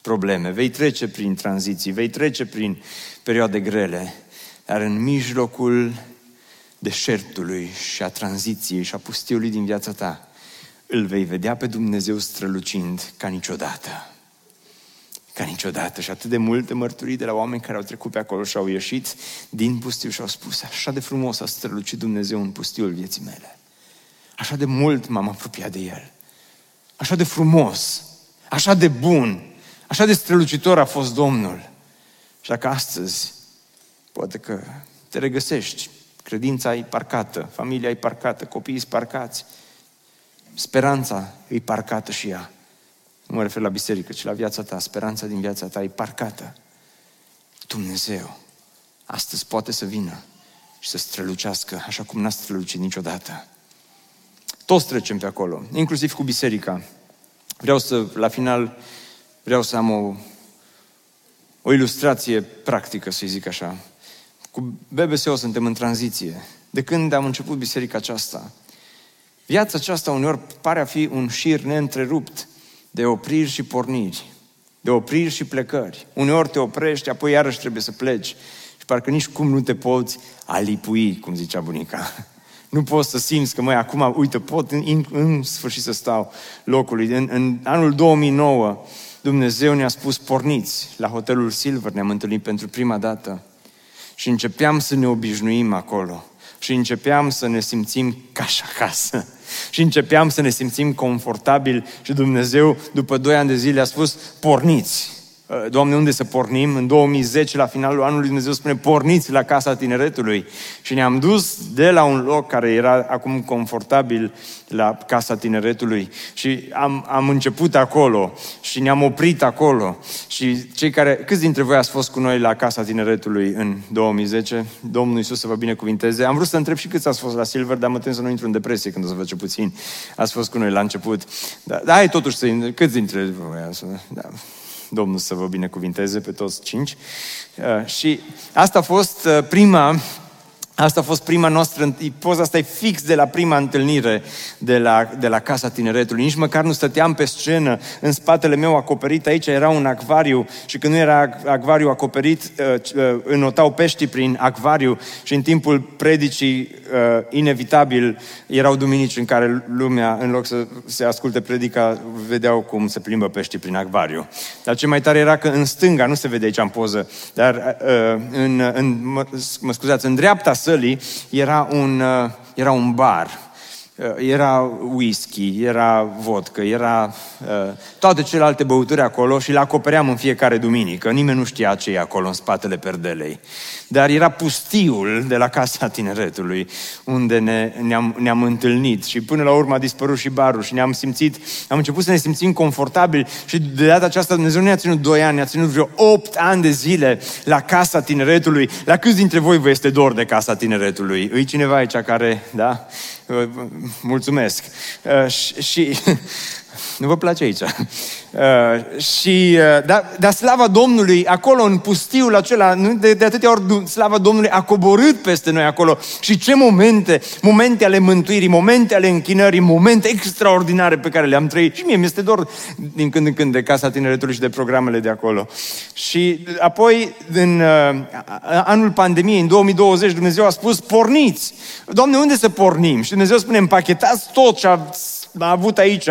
probleme, vei trece prin tranziții, vei trece prin perioade grele, dar în mijlocul deșertului și a tranziției și a pustiului din viața ta, îl vei vedea pe Dumnezeu strălucind ca niciodată. Ca niciodată. Și atât de multe mărturii de la oameni care au trecut pe acolo și au ieșit din pustiu și au spus, așa de frumos a strălucit Dumnezeu în pustiul vieții mele. Așa de mult m-am apropiat de El. Așa de frumos, așa de bun, așa de strălucitor a fost Domnul. Și dacă astăzi, poate că te regăsești, credința e parcată, familia e parcată, copiii sunt parcați, speranța e parcată și ea. Nu mă refer la biserică, ci la viața ta. Speranța din viața ta e parcată. Dumnezeu astăzi poate să vină și să strălucească așa cum n-a strălucit niciodată. Toți trecem pe acolo, inclusiv cu biserica. Vreau să, la final, vreau să am o, o ilustrație practică, să zic așa. Cu BBSO suntem în tranziție. De când am început biserica aceasta, Viața aceasta uneori pare a fi un șir neîntrerupt de opriri și porniri, de opriri și plecări. Uneori te oprești, apoi iarăși trebuie să pleci și parcă nici cum nu te poți alipui, cum zicea bunica. (laughs) Nu poți să simți că, măi, acum, uite, pot în, în sfârșit să stau locului. În, în anul 2009, Dumnezeu ne-a spus, porniți la hotelul Silver, ne-am întâlnit pentru prima dată. Și începeam să ne obișnuim acolo. Și începeam să ne simțim ca și acasă. Și începeam să ne simțim confortabil și Dumnezeu, după doi ani de zile, a spus, porniți! Uh, Doamne, unde să pornim? În 2010, la finalul anului, Dumnezeu spune, porniți la Casa Tineretului. Și ne-am dus de la un loc care era acum confortabil la Casa Tineretului și am, am început acolo și ne-am oprit acolo. Și cei care, câți dintre voi ați fost cu noi la Casa Tineretului în 2010? Domnul Iisus să vă binecuvinteze. Am vrut să întreb și câți ați fost la Silver, dar mă tem să nu intru în depresie când o să vă ce puțin. Ați fost cu noi la început. Dar da, hai totuși să... Câți dintre voi? Da. Domnul să vă binecuvinteze pe toți cinci. Uh, și asta a fost uh, prima Asta a fost prima noastră, poza asta e fix de la prima întâlnire de la, de la Casa Tineretului. Nici măcar nu stăteam pe scenă, în spatele meu acoperit, aici era un acvariu și când nu era acvariu acoperit, uh, uh, înotau pești prin acvariu și în timpul predicii, uh, inevitabil, erau duminici în care lumea, în loc să se asculte predica, vedeau cum se plimbă pești prin acvariu. Dar ce mai tare era că în stânga, nu se vede aici în poză, dar în, în mă, mă scuzați, în dreapta sălii era un, uh, era un bar. Uh, era whisky, era vodka, era uh, toate celelalte băuturi acolo și le acopeream în fiecare duminică. Nimeni nu știa ce e acolo în spatele perdelei. Dar era pustiul de la Casa Tineretului, unde ne, ne-am, ne-am întâlnit și până la urmă a dispărut și barul și ne-am simțit, am început să ne simțim confortabili și de data aceasta Dumnezeu ne-a ținut 2 ani, ne-a ținut vreo 8 ani de zile la Casa Tineretului. La câți dintre voi vă este dor de Casa Tineretului? Îi cineva aici care, da? Mulțumesc. Uh, și, și (laughs) Nu vă place aici? (laughs) Uh, și, uh, dar, dar slava Domnului, acolo în pustiul acela, nu, de, de atâtea ori slava Domnului a coborât peste noi acolo. Și ce momente, momente ale mântuirii, momente ale închinării, momente extraordinare pe care le-am trăit. Și mie mi-este dor din când în când de Casa Tineretului și de programele de acolo. Și apoi, în uh, anul pandemiei, în 2020, Dumnezeu a spus, porniți! Doamne, unde să pornim? Și Dumnezeu spune, împachetați tot ce a a avut aici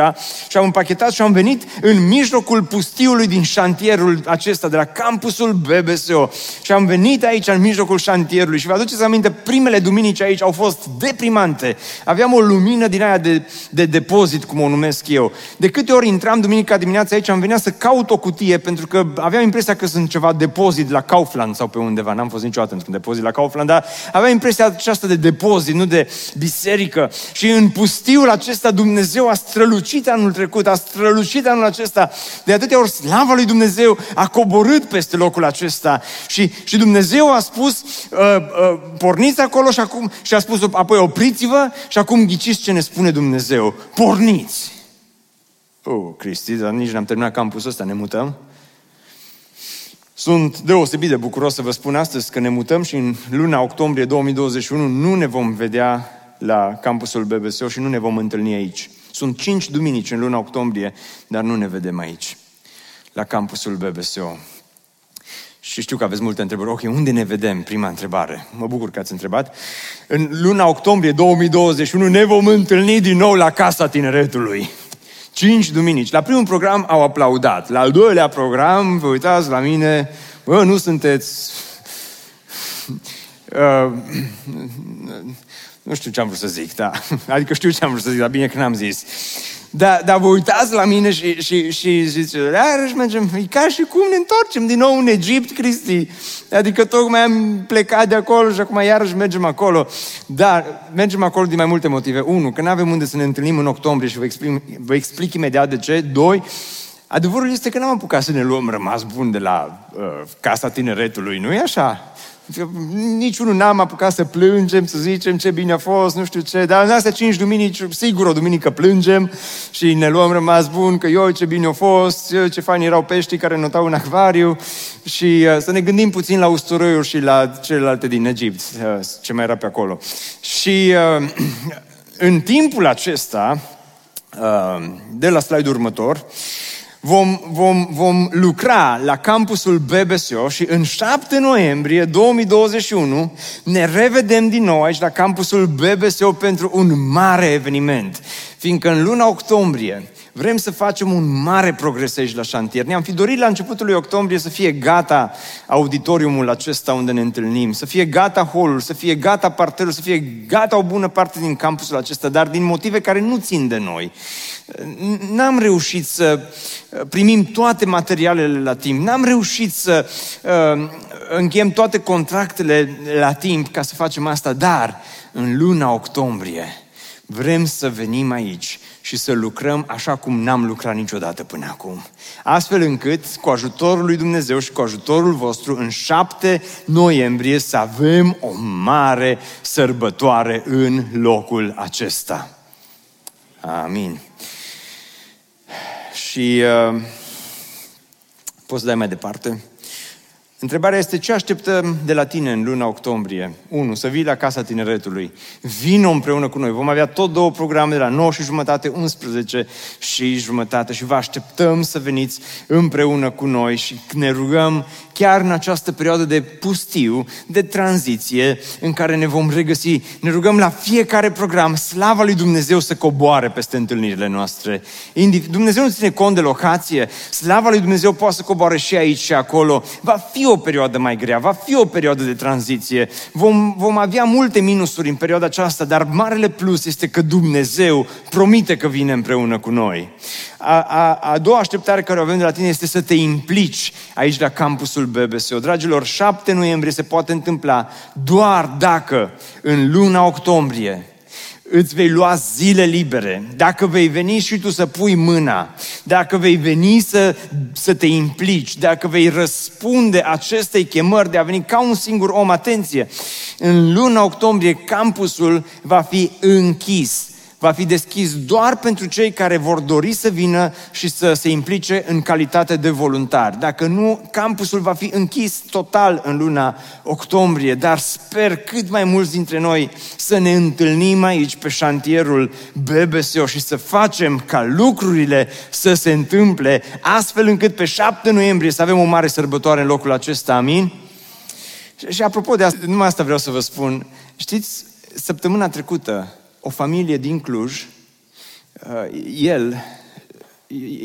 și am împachetat și am venit în mijlocul pustiului din șantierul acesta, de la campusul BBSO. Și am venit aici în mijlocul șantierului și vă aduceți aminte, primele duminici aici au fost deprimante. Aveam o lumină din aia de, de depozit, cum o numesc eu. De câte ori intram duminica dimineața aici, am venit să caut o cutie, pentru că aveam impresia că sunt ceva depozit la Kaufland sau pe undeva. N-am fost niciodată într-un depozit la Kaufland, dar aveam impresia aceasta de depozit, nu de biserică. Și în pustiul acesta Dumnezeu Dumnezeu a strălucit anul trecut, a strălucit anul acesta. De atâtea ori slava lui Dumnezeu a coborât peste locul acesta. Și, și Dumnezeu a spus, uh, uh, porniți acolo și, acum, și a spus apoi opriți-vă și acum ghiciți ce ne spune Dumnezeu. Porniți! Oh, Cristi, dar nici n-am terminat campusul ăsta, ne mutăm. Sunt deosebit de bucuros să vă spun astăzi că ne mutăm și în luna octombrie 2021 nu ne vom vedea la campusul BBSO și nu ne vom întâlni aici. Sunt cinci duminici în luna octombrie, dar nu ne vedem aici, la campusul BBSO. Și știu că aveți multe întrebări. Ok, unde ne vedem? Prima întrebare. Mă bucur că ați întrebat. În luna octombrie 2021 ne vom întâlni din nou la Casa Tineretului. Cinci duminici. La primul program au aplaudat. La al doilea program, vă uitați la mine, bă, nu sunteți... (laughs) Uh, nu știu ce am vrut să zic, da. (laughs) Adică știu ce am vrut să zic, dar bine că n-am zis. Dar, dar vă uitați la mine și, și, și zice, iarăși mergem, e ca și cum ne întoarcem din nou în Egipt, Cristi. Adică tocmai am plecat de acolo și acum iarăși mergem acolo. Dar mergem acolo din mai multe motive. Unu, că nu avem unde să ne întâlnim în octombrie și vă explic, vă explic imediat de ce. Doi, adevărul este că n-am apucat să ne luăm rămas bun de la uh, Casa Tineretului, nu e așa? Niciunul n-am apucat să plângem, să zicem ce bine a fost, nu știu ce, dar în astea cinci duminici, sigur o duminică plângem și ne luăm rămas bun, că eu ce bine a fost, ce fain erau peștii care notau în acvariu și uh, să ne gândim puțin la usturoiuri și la celelalte din Egipt, uh, ce mai era pe acolo. Și uh, (clears throat) în timpul acesta, uh, de la slide următor, uh, vom, vom, vom lucra la campusul BBSO și în 7 noiembrie 2021 ne revedem din nou aici la campusul BBSO pentru un mare eveniment. Fiindcă în luna octombrie vrem să facem un mare progres aici la șantier. Ne-am fi dorit la începutul lui octombrie să fie gata auditoriumul acesta unde ne întâlnim, să fie gata holul, să fie gata parterul, să fie gata o bună parte din campusul acesta, dar din motive care nu țin de noi n-am reușit să uh, primim toate materialele la timp, n-am reușit să uh, încheiem toate contractele la timp ca să facem asta, dar în luna octombrie vrem să venim aici și să lucrăm așa cum n-am lucrat niciodată până acum. Astfel încât, cu ajutorul lui Dumnezeu și cu ajutorul vostru, în 7 noiembrie să avem o mare sărbătoare în locul acesta. Amin. Și uh, poți să dai mai departe? Întrebarea este ce așteptăm de la tine în luna octombrie? 1. Să vii la Casa Tineretului. Vino împreună cu noi. Vom avea tot două programe de la 9 și jumătate, 11 și jumătate și vă așteptăm să veniți împreună cu noi și ne rugăm chiar în această perioadă de pustiu, de tranziție, în care ne vom regăsi. Ne rugăm la fiecare program, slava lui Dumnezeu să coboare peste întâlnirile noastre. Dumnezeu nu ține cont de locație, slava lui Dumnezeu poate să coboare și aici și acolo. Va fi o perioadă mai grea, va fi o perioadă de tranziție. Vom, vom avea multe minusuri în perioada aceasta, dar marele plus este că Dumnezeu promite că vine împreună cu noi. A, a, a doua așteptare care o avem de la tine este să te implici aici la campusul BBSO. Dragilor, 7 noiembrie se poate întâmpla doar dacă în luna octombrie îți vei lua zile libere, dacă vei veni și tu să pui mâna, dacă vei veni să, să te implici, dacă vei răspunde acestei chemări de a veni ca un singur om, atenție, în luna octombrie campusul va fi închis va fi deschis doar pentru cei care vor dori să vină și să se implice în calitate de voluntari. Dacă nu, campusul va fi închis total în luna octombrie, dar sper cât mai mulți dintre noi să ne întâlnim aici pe șantierul BBSO și să facem ca lucrurile să se întâmple astfel încât pe 7 noiembrie să avem o mare sărbătoare în locul acesta, amin? Și, și apropo de asta, numai asta vreau să vă spun, știți, săptămâna trecută o familie din Cluj, uh, el,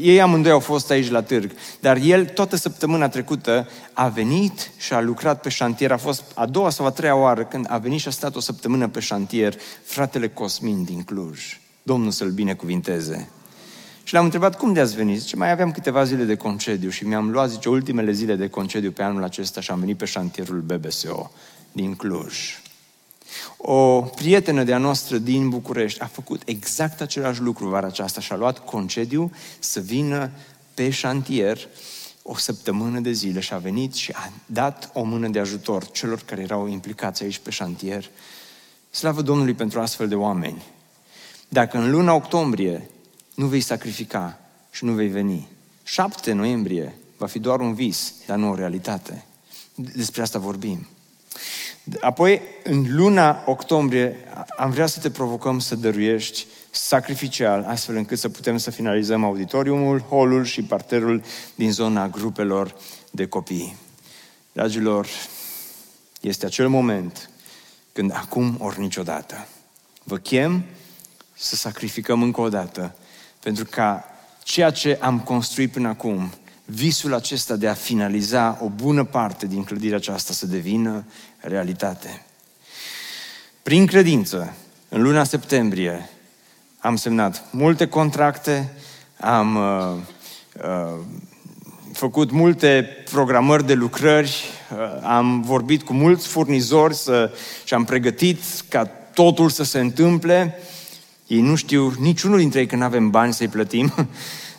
ei amândoi au fost aici la târg, dar el toată săptămâna trecută a venit și a lucrat pe șantier, a fost a doua sau a treia oară când a venit și a stat o săptămână pe șantier, fratele Cosmin din Cluj. Domnul să-l binecuvinteze. Și l-am întrebat cum de ați venit. Zice, mai aveam câteva zile de concediu și mi-am luat, zice, ultimele zile de concediu pe anul acesta și am venit pe șantierul BBSO din Cluj. O prietenă de-a noastră din București a făcut exact același lucru vara aceasta și a luat concediu să vină pe șantier o săptămână de zile și a venit și a dat o mână de ajutor celor care erau implicați aici pe șantier. Slavă Domnului pentru astfel de oameni. Dacă în luna octombrie nu vei sacrifica și nu vei veni, 7 noiembrie va fi doar un vis, dar nu o realitate. Despre asta vorbim. Apoi, în luna octombrie, am vrea să te provocăm să dăruiești sacrificial, astfel încât să putem să finalizăm auditoriumul, holul și parterul din zona grupelor de copii. Dragilor, este acel moment când acum ori niciodată vă chem să sacrificăm încă o dată pentru ca ceea ce am construit până acum visul acesta de a finaliza o bună parte din clădirea aceasta să devină realitate. Prin credință, în luna septembrie, am semnat multe contracte, am uh, uh, făcut multe programări de lucrări, uh, am vorbit cu mulți furnizori să, și am pregătit ca totul să se întâmple. Ei nu știu, niciunul dintre ei că nu avem bani să-i plătim, (laughs)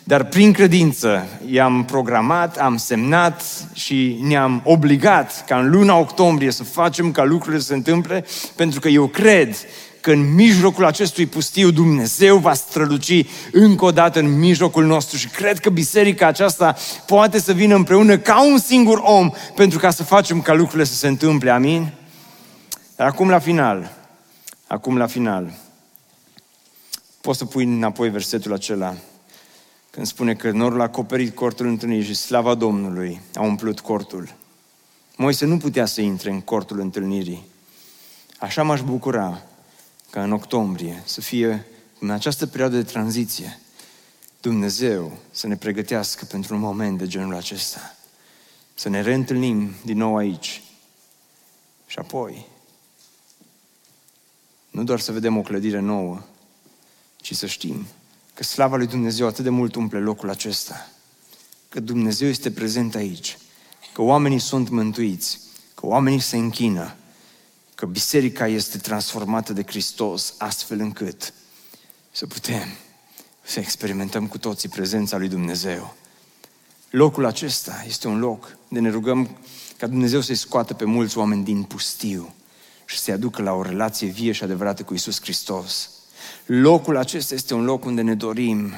dar prin credință i-am programat, am semnat și ne-am obligat ca în luna octombrie să facem ca lucrurile să se întâmple, pentru că eu cred că în mijlocul acestui pustiu Dumnezeu va străluci încă o dată în mijlocul nostru și cred că biserica aceasta poate să vină împreună ca un singur om pentru ca să facem ca lucrurile să se întâmple. Amin? Dar acum la final, acum la final, poți să pui înapoi versetul acela când spune că norul a acoperit cortul întâlnirii și slava Domnului a umplut cortul. Moise nu putea să intre în cortul întâlnirii. Așa m-aș bucura ca în octombrie să fie în această perioadă de tranziție Dumnezeu să ne pregătească pentru un moment de genul acesta. Să ne reîntâlnim din nou aici. Și apoi, nu doar să vedem o clădire nouă, ci să știm că slava lui Dumnezeu atât de mult umple locul acesta, că Dumnezeu este prezent aici, că oamenii sunt mântuiți, că oamenii se închină, că biserica este transformată de Hristos astfel încât să putem să experimentăm cu toții prezența lui Dumnezeu. Locul acesta este un loc de ne rugăm ca Dumnezeu să-i scoată pe mulți oameni din pustiu și să-i aducă la o relație vie și adevărată cu Isus Hristos. Locul acesta este un loc unde ne dorim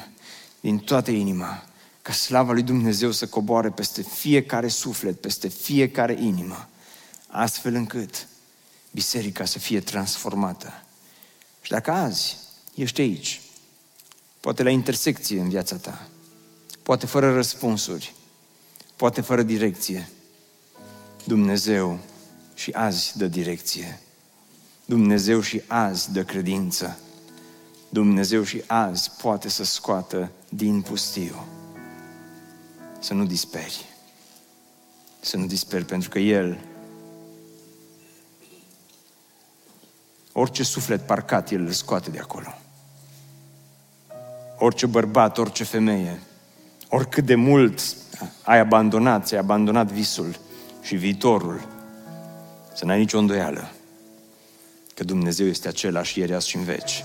din toată inima ca slava lui Dumnezeu să coboare peste fiecare suflet, peste fiecare inimă, astfel încât biserica să fie transformată. Și dacă azi ești aici, poate la intersecție în viața ta, poate fără răspunsuri, poate fără direcție, Dumnezeu și azi dă direcție. Dumnezeu și azi dă credință. Dumnezeu și azi poate să scoată din pustiu. Să nu disperi. Să nu disperi, pentru că El, orice suflet parcat, El îl scoate de acolo. Orice bărbat, orice femeie, oricât de mult ai abandonat, ți-ai abandonat visul și viitorul, să n-ai nicio îndoială că Dumnezeu este același ieri, azi și în veci